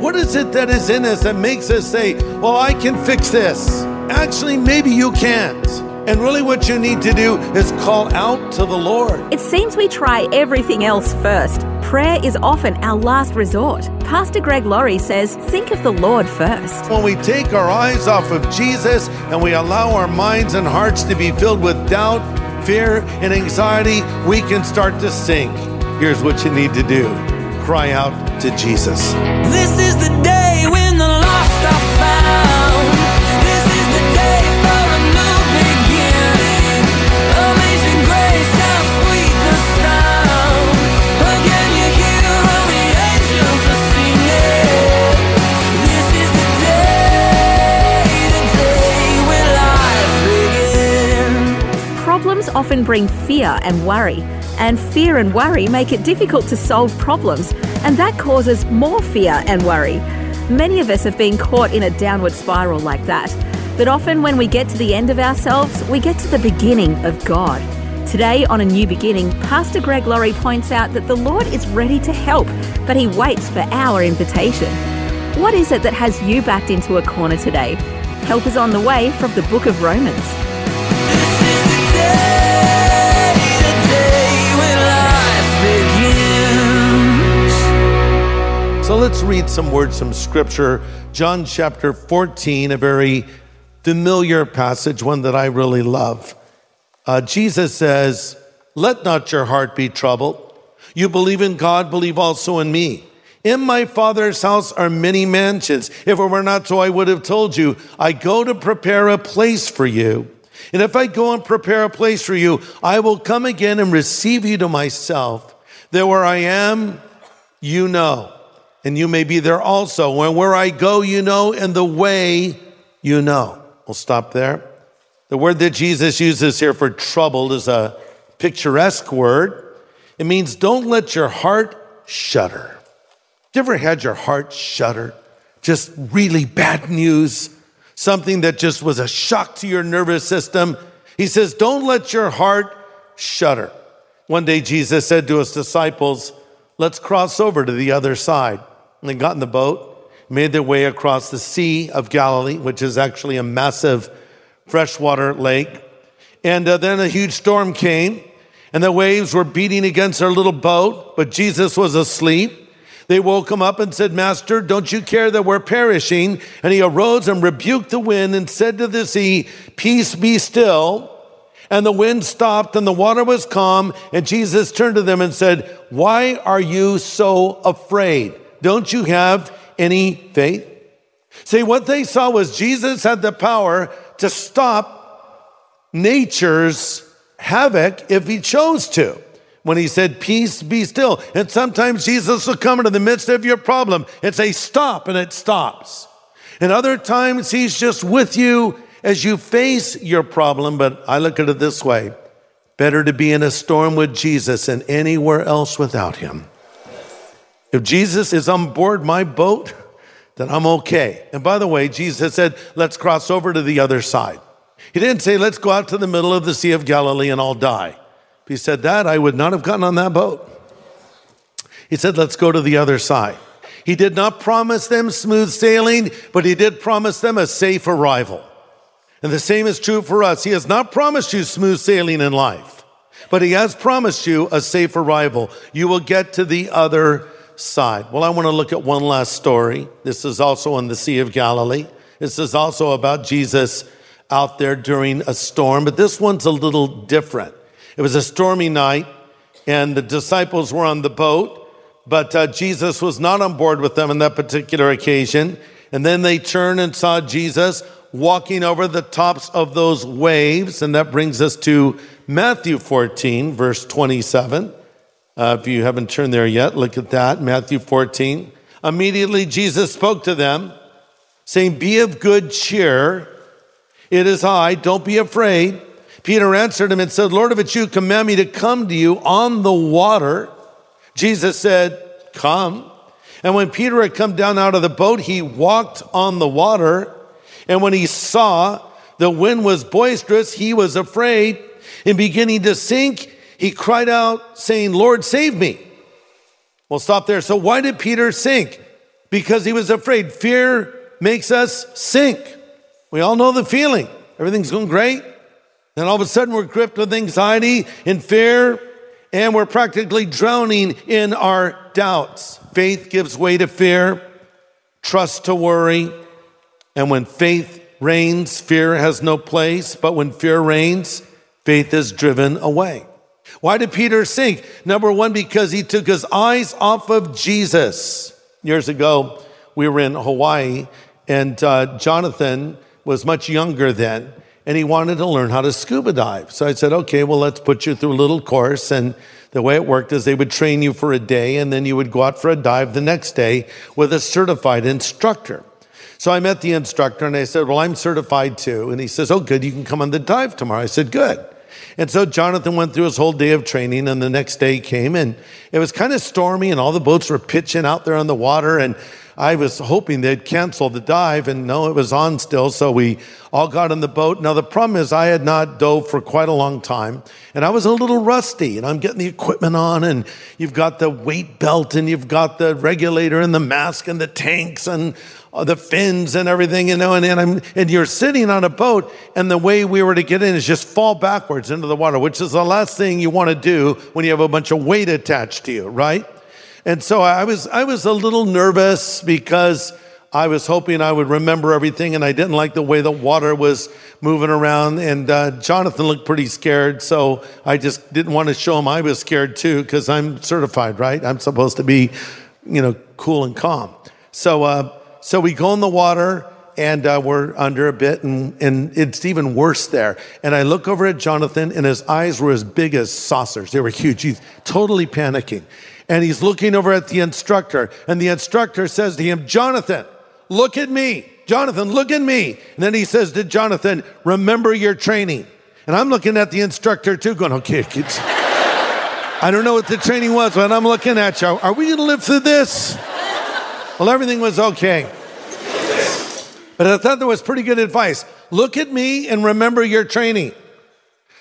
What is it that is in us that makes us say, Well, I can fix this? Actually, maybe you can't. And really, what you need to do is call out to the Lord. It seems we try everything else first. Prayer is often our last resort. Pastor Greg Laurie says, think of the Lord first. When we take our eyes off of Jesus and we allow our minds and hearts to be filled with doubt, fear, and anxiety, we can start to sink. Here's what you need to do cry out to Jesus. Often bring fear and worry, and fear and worry make it difficult to solve problems, and that causes more fear and worry. Many of us have been caught in a downward spiral like that, but often when we get to the end of ourselves, we get to the beginning of God. Today, on A New Beginning, Pastor Greg Laurie points out that the Lord is ready to help, but He waits for our invitation. What is it that has you backed into a corner today? Help is on the way from the book of Romans. So let's read some words from Scripture. John chapter 14, a very familiar passage, one that I really love. Uh, Jesus says, Let not your heart be troubled. You believe in God, believe also in me. In my Father's house are many mansions. If it were not so, I would have told you, I go to prepare a place for you. And if I go and prepare a place for you, I will come again and receive you to myself. That where I am, you know, and you may be there also. And where I go, you know, and the way you know. We'll stop there. The word that Jesus uses here for troubled is a picturesque word. It means don't let your heart shudder. You ever had your heart shudder? Just really bad news, something that just was a shock to your nervous system. He says, don't let your heart shudder. One day Jesus said to his disciples, let's cross over to the other side. And they got in the boat, made their way across the Sea of Galilee, which is actually a massive freshwater lake. And uh, then a huge storm came, and the waves were beating against their little boat, but Jesus was asleep. They woke him up and said, Master, don't you care that we're perishing? And he arose and rebuked the wind and said to the sea, Peace be still. And the wind stopped and the water was calm. And Jesus turned to them and said, Why are you so afraid? Don't you have any faith? See, what they saw was Jesus had the power to stop nature's havoc if he chose to. When he said, Peace be still. And sometimes Jesus will come into the midst of your problem and say, Stop, and it stops. And other times he's just with you as you face your problem. But I look at it this way better to be in a storm with Jesus than anywhere else without him. If Jesus is on board my boat, then I'm okay. And by the way, Jesus said, let's cross over to the other side. He didn't say, let's go out to the middle of the Sea of Galilee and I'll die. If he said that, I would not have gotten on that boat. He said, let's go to the other side. He did not promise them smooth sailing, but he did promise them a safe arrival. And the same is true for us. He has not promised you smooth sailing in life, but he has promised you a safe arrival. You will get to the other side. Well, I want to look at one last story. This is also on the Sea of Galilee. This is also about Jesus out there during a storm, but this one's a little different. It was a stormy night, and the disciples were on the boat, but uh, Jesus was not on board with them on that particular occasion. And then they turned and saw Jesus walking over the tops of those waves, and that brings us to Matthew 14, verse 27. Uh, if you haven't turned there yet, look at that. Matthew 14. Immediately Jesus spoke to them, saying, Be of good cheer. It is I, don't be afraid. Peter answered him and said, Lord, if it's you, command me to come to you on the water. Jesus said, Come. And when Peter had come down out of the boat, he walked on the water. And when he saw the wind was boisterous, he was afraid. And beginning to sink, he cried out, saying, Lord, save me. We'll stop there. So, why did Peter sink? Because he was afraid. Fear makes us sink. We all know the feeling. Everything's going great. Then all of a sudden, we're gripped with anxiety and fear, and we're practically drowning in our doubts. Faith gives way to fear, trust to worry. And when faith reigns, fear has no place. But when fear reigns, faith is driven away. Why did Peter sink? Number one, because he took his eyes off of Jesus. Years ago, we were in Hawaii, and uh, Jonathan was much younger then, and he wanted to learn how to scuba dive. So I said, okay, well, let's put you through a little course. And the way it worked is they would train you for a day, and then you would go out for a dive the next day with a certified instructor. So I met the instructor and I said, Well, I'm certified too. And he says, Oh, good, you can come on the dive tomorrow. I said, Good. And so Jonathan went through his whole day of training, and the next day came, and it was kind of stormy, and all the boats were pitching out there on the water. And I was hoping they'd cancel the dive, and no, it was on still. So we all got in the boat. Now, the problem is, I had not dove for quite a long time, and I was a little rusty, and I'm getting the equipment on, and you've got the weight belt, and you've got the regulator, and the mask, and the tanks, and uh, the fins and everything, you know, and, and, I'm, and you're sitting on a boat, and the way we were to get in is just fall backwards into the water, which is the last thing you want to do when you have a bunch of weight attached to you, right? And so I was, I was a little nervous because I was hoping I would remember everything, and I didn't like the way the water was moving around. And uh, Jonathan looked pretty scared, so I just didn't want to show him I was scared too, because I'm certified, right? I'm supposed to be, you know, cool and calm. So, uh, so we go in the water and uh, we're under a bit, and, and it's even worse there. And I look over at Jonathan, and his eyes were as big as saucers. They were huge. He's totally panicking. And he's looking over at the instructor, and the instructor says to him, Jonathan, look at me. Jonathan, look at me. And then he says to Jonathan, remember your training. And I'm looking at the instructor too, going, okay, kids. I don't know what the training was, but I'm looking at you. Are we going to live through this? Well, everything was okay. But I thought that was pretty good advice. Look at me and remember your training.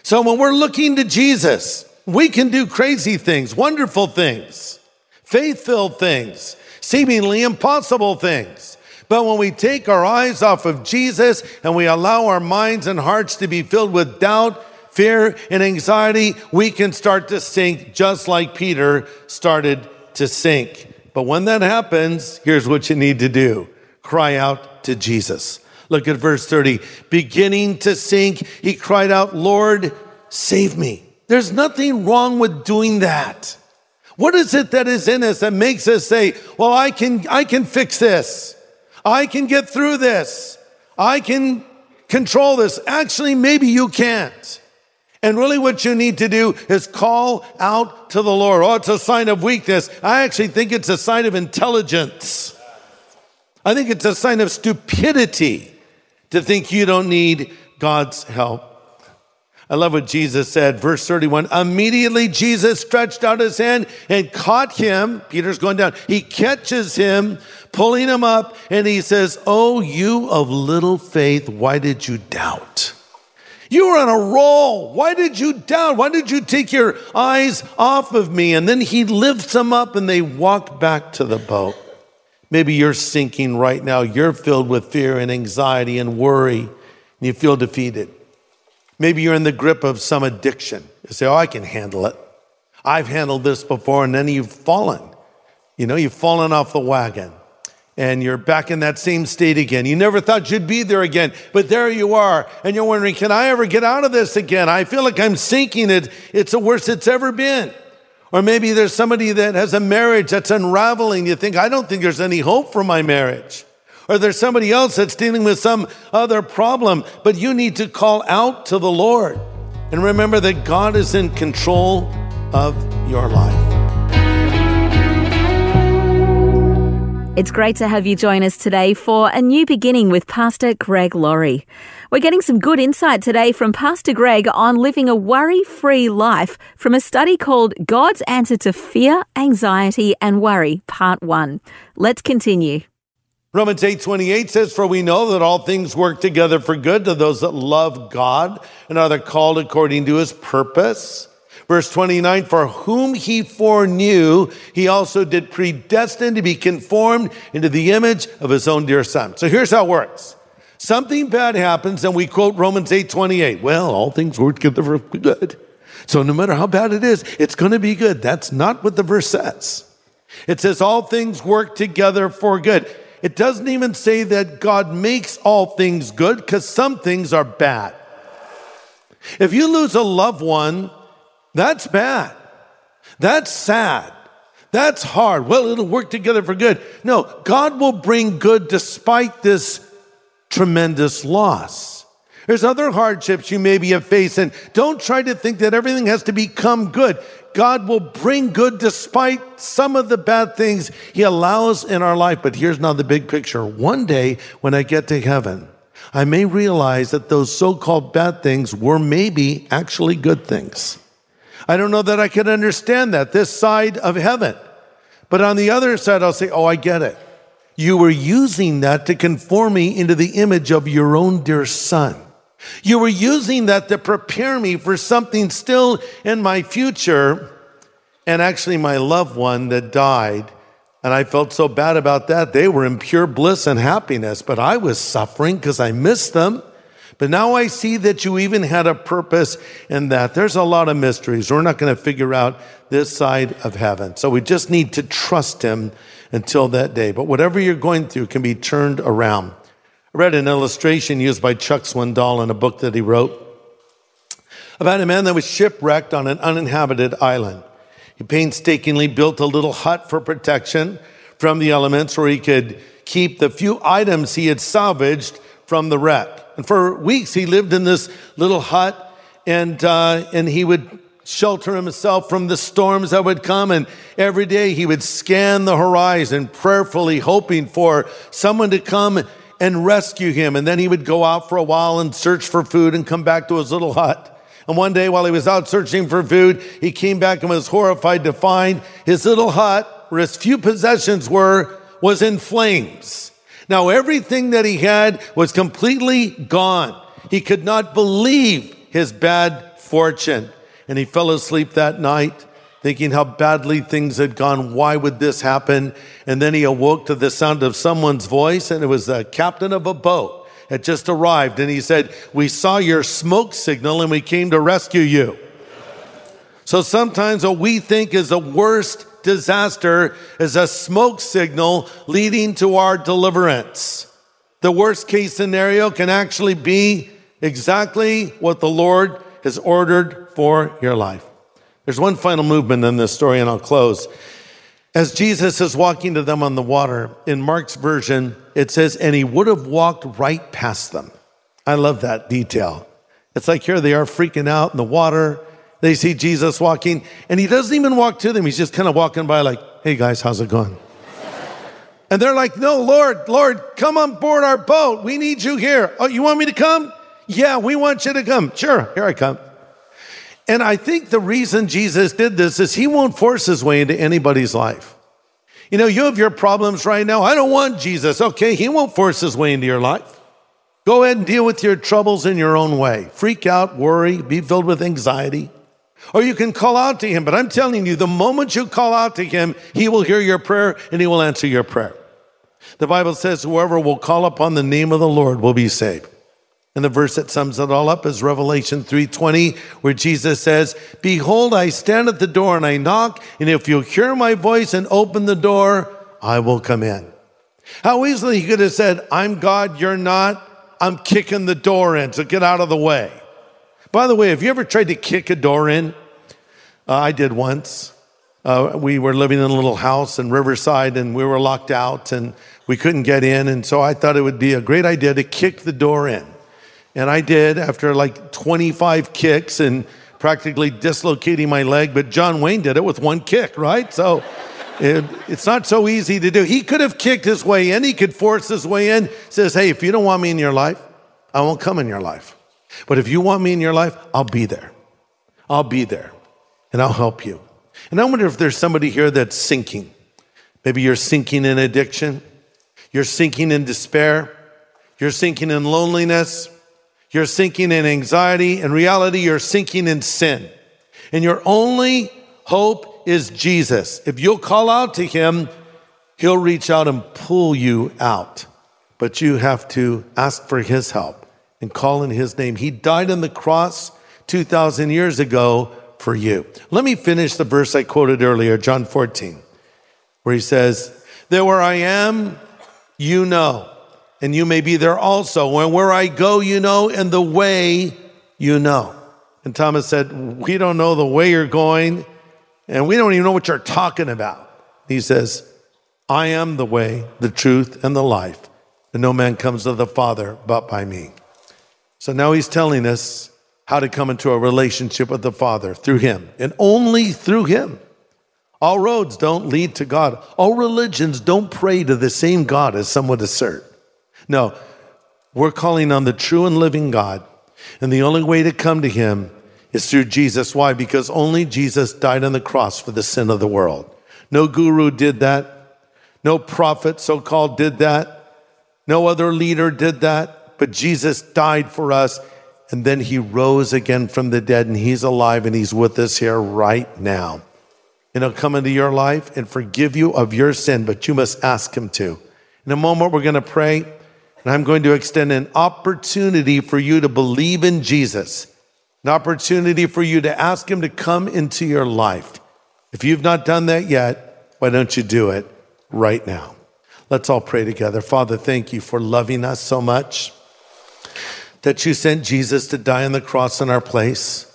So when we're looking to Jesus, we can do crazy things, wonderful things, faith filled things, seemingly impossible things. But when we take our eyes off of Jesus and we allow our minds and hearts to be filled with doubt, fear, and anxiety, we can start to sink just like Peter started to sink. But when that happens, here's what you need to do cry out to Jesus. Look at verse 30. Beginning to sink, he cried out, Lord, save me. There's nothing wrong with doing that. What is it that is in us that makes us say, well, I can, I can fix this. I can get through this. I can control this. Actually, maybe you can't. And really, what you need to do is call out to the Lord. Oh, it's a sign of weakness. I actually think it's a sign of intelligence. I think it's a sign of stupidity to think you don't need God's help. I love what Jesus said, verse 31. Immediately Jesus stretched out his hand and caught him. Peter's going down. He catches him, pulling him up, and he says, Oh, you of little faith, why did you doubt? You were on a roll. Why did you doubt? Why did you take your eyes off of me? And then he lifts them up and they walk back to the boat. Maybe you're sinking right now. You're filled with fear and anxiety and worry, and you feel defeated. Maybe you're in the grip of some addiction. You say, Oh, I can handle it. I've handled this before, and then you've fallen. You know, you've fallen off the wagon and you're back in that same state again. You never thought you'd be there again, but there you are. And you're wondering, can I ever get out of this again? I feel like I'm sinking it. It's the worst it's ever been. Or maybe there's somebody that has a marriage that's unraveling. You think, I don't think there's any hope for my marriage. Or there's somebody else that's dealing with some other problem, but you need to call out to the Lord. And remember that God is in control of your life. It's great to have you join us today for a new beginning with Pastor Greg Laurie. We're getting some good insight today from Pastor Greg on living a worry free life from a study called God's Answer to Fear, Anxiety, and Worry, Part 1. Let's continue. Romans 8:28 says for we know that all things work together for good to those that love God and are called according to his purpose. Verse 29 for whom he foreknew he also did predestine to be conformed into the image of his own dear son. So here's how it works. Something bad happens and we quote Romans 8:28. Well, all things work together for good. So no matter how bad it is, it's going to be good. That's not what the verse says. It says all things work together for good. It doesn't even say that God makes all things good because some things are bad. If you lose a loved one, that's bad. That's sad. That's hard. Well, it'll work together for good. No, God will bring good despite this tremendous loss. There's other hardships you maybe have faced, and don't try to think that everything has to become good. God will bring good despite some of the bad things He allows in our life. But here's now the big picture. One day, when I get to heaven, I may realize that those so called bad things were maybe actually good things. I don't know that I can understand that this side of heaven. But on the other side, I'll say, Oh, I get it. You were using that to conform me into the image of your own dear son. You were using that to prepare me for something still in my future. And actually, my loved one that died, and I felt so bad about that. They were in pure bliss and happiness, but I was suffering because I missed them. But now I see that you even had a purpose in that. There's a lot of mysteries. We're not going to figure out this side of heaven. So we just need to trust Him until that day. But whatever you're going through can be turned around. I read an illustration used by Chuck Swindoll in a book that he wrote about a man that was shipwrecked on an uninhabited island. He painstakingly built a little hut for protection from the elements where he could keep the few items he had salvaged from the wreck. And for weeks, he lived in this little hut and, uh, and he would shelter himself from the storms that would come. And every day he would scan the horizon, prayerfully hoping for someone to come and rescue him. And then he would go out for a while and search for food and come back to his little hut. And one day while he was out searching for food, he came back and was horrified to find his little hut, where his few possessions were, was in flames. Now everything that he had was completely gone. He could not believe his bad fortune. And he fell asleep that night thinking how badly things had gone. Why would this happen? And then he awoke to the sound of someone's voice, and it was the captain of a boat had just arrived. And he said, We saw your smoke signal and we came to rescue you. So sometimes what we think is the worst disaster is a smoke signal leading to our deliverance. The worst case scenario can actually be exactly what the Lord has ordered for your life. There's one final movement in this story, and I'll close. As Jesus is walking to them on the water, in Mark's version, it says, and he would have walked right past them. I love that detail. It's like here they are freaking out in the water. They see Jesus walking, and he doesn't even walk to them. He's just kind of walking by, like, hey guys, how's it going? And they're like, no, Lord, Lord, come on board our boat. We need you here. Oh, you want me to come? Yeah, we want you to come. Sure, here I come. And I think the reason Jesus did this is he won't force his way into anybody's life. You know, you have your problems right now. I don't want Jesus. Okay, he won't force his way into your life. Go ahead and deal with your troubles in your own way. Freak out, worry, be filled with anxiety. Or you can call out to him. But I'm telling you, the moment you call out to him, he will hear your prayer and he will answer your prayer. The Bible says, whoever will call upon the name of the Lord will be saved. And the verse that sums it all up is Revelation 3:20, where Jesus says, "Behold, I stand at the door and I knock, and if you hear my voice and open the door, I will come in." How easily he could have said, "I'm God, you're not. I'm kicking the door in, so get out of the way." By the way, have you ever tried to kick a door in? Uh, I did once. Uh, we were living in a little house in Riverside, and we were locked out, and we couldn't get in. And so I thought it would be a great idea to kick the door in. And I did after like 25 kicks and practically dislocating my leg. But John Wayne did it with one kick, right? So It- it's not so easy to do. He could have kicked his way in. He could force his way in. Says, hey, if you don't want me in your life, I won't come in your life. But if you want me in your life, I'll be there. I'll be there and I'll help you. And I wonder if there's somebody here that's sinking. Maybe you're sinking in addiction. You're sinking in despair. You're sinking in loneliness. You're sinking in anxiety. In reality, you're sinking in sin. And your only hope is Jesus. If you'll call out to him, he'll reach out and pull you out. But you have to ask for his help and call in his name. He died on the cross 2,000 years ago for you. Let me finish the verse I quoted earlier, John 14, where he says, There where I am, you know, and you may be there also. And where I go, you know, and the way you know. And Thomas said, We don't know the way you're going, and we don't even know what you're talking about. He says, I am the way, the truth, and the life, and no man comes to the Father but by me. So now he's telling us how to come into a relationship with the Father through him, and only through him. All roads don't lead to God. All religions don't pray to the same God as some would assert. No, we're calling on the true and living God. And the only way to come to him is through Jesus. Why? Because only Jesus died on the cross for the sin of the world. No guru did that. No prophet, so called, did that. No other leader did that. But Jesus died for us. And then he rose again from the dead, and he's alive, and he's with us here right now. And he'll come into your life and forgive you of your sin, but you must ask him to. In a moment, we're going to pray, and I'm going to extend an opportunity for you to believe in Jesus, an opportunity for you to ask him to come into your life. If you've not done that yet, why don't you do it right now? Let's all pray together. Father, thank you for loving us so much that you sent Jesus to die on the cross in our place.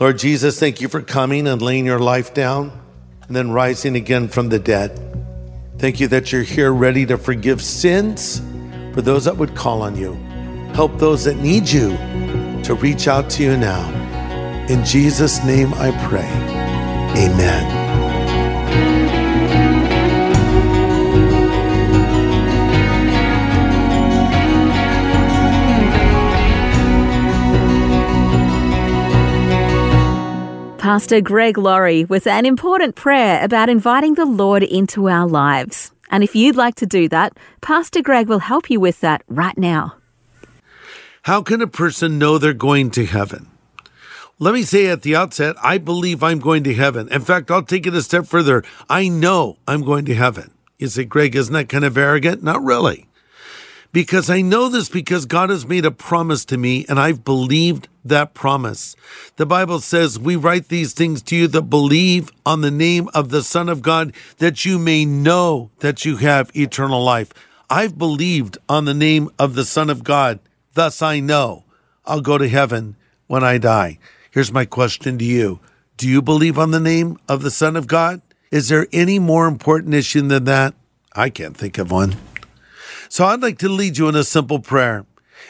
Lord Jesus, thank you for coming and laying your life down and then rising again from the dead. Thank you that you're here ready to forgive sins for those that would call on you. Help those that need you to reach out to you now. In Jesus' name I pray. Amen. Pastor Greg Laurie with an important prayer about inviting the Lord into our lives. And if you'd like to do that, Pastor Greg will help you with that right now. How can a person know they're going to heaven? Let me say at the outset, I believe I'm going to heaven. In fact, I'll take it a step further. I know I'm going to heaven. You say, Greg, isn't that kind of arrogant? Not really. Because I know this because God has made a promise to me and I've believed that promise. The Bible says, We write these things to you that believe on the name of the Son of God, that you may know that you have eternal life. I've believed on the name of the Son of God, thus I know I'll go to heaven when I die. Here's my question to you Do you believe on the name of the Son of God? Is there any more important issue than that? I can't think of one. So I'd like to lead you in a simple prayer.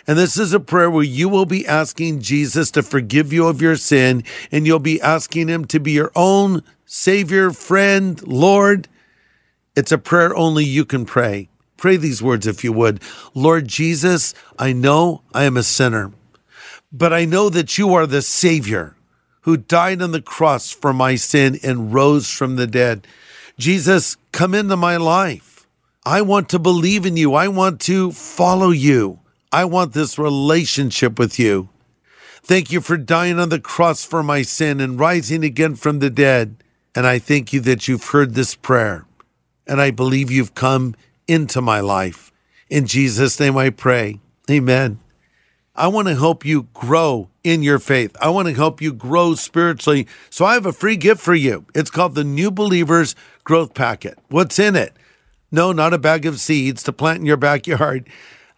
And this is a prayer where you will be asking Jesus to forgive you of your sin, and you'll be asking him to be your own Savior, friend, Lord. It's a prayer only you can pray. Pray these words if you would. Lord Jesus, I know I am a sinner, but I know that you are the Savior who died on the cross for my sin and rose from the dead. Jesus, come into my life. I want to believe in you. I want to follow you. I want this relationship with you. Thank you for dying on the cross for my sin and rising again from the dead. And I thank you that you've heard this prayer. And I believe you've come into my life. In Jesus' name I pray. Amen. I want to help you grow in your faith. I want to help you grow spiritually. So I have a free gift for you. It's called the New Believers Growth Packet. What's in it? No, not a bag of seeds to plant in your backyard.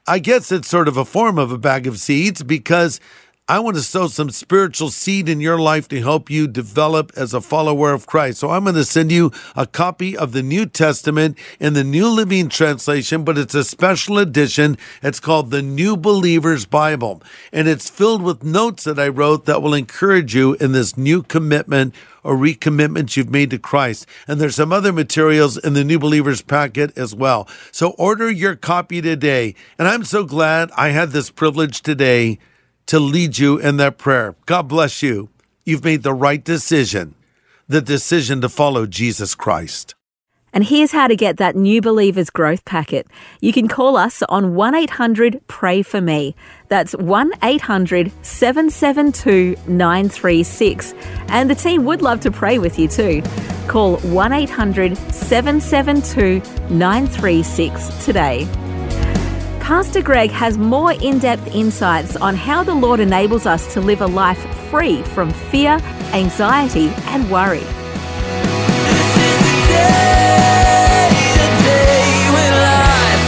I guess it's sort of a form of a bag of seeds because I want to sow some spiritual seed in your life to help you develop as a follower of Christ. So I'm going to send you a copy of the New Testament in the New Living Translation, but it's a special edition. It's called the New Believer's Bible, and it's filled with notes that I wrote that will encourage you in this new commitment or recommitment you've made to Christ. And there's some other materials in the New Believers packet as well. So order your copy today. And I'm so glad I had this privilege today to lead you in that prayer. God bless you. You've made the right decision, the decision to follow Jesus Christ. And here's how to get that New Believers Growth Packet. You can call us on 1 800 Pray For Me. That's 1 800 772 936. And the team would love to pray with you too. Call 1 800 772 936 today. Pastor Greg has more in depth insights on how the Lord enables us to live a life free from fear, anxiety, and worry. This is the day, the day when life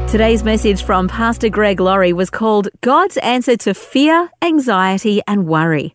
begins. Today's message from Pastor Greg Laurie was called God's Answer to Fear, Anxiety, and Worry.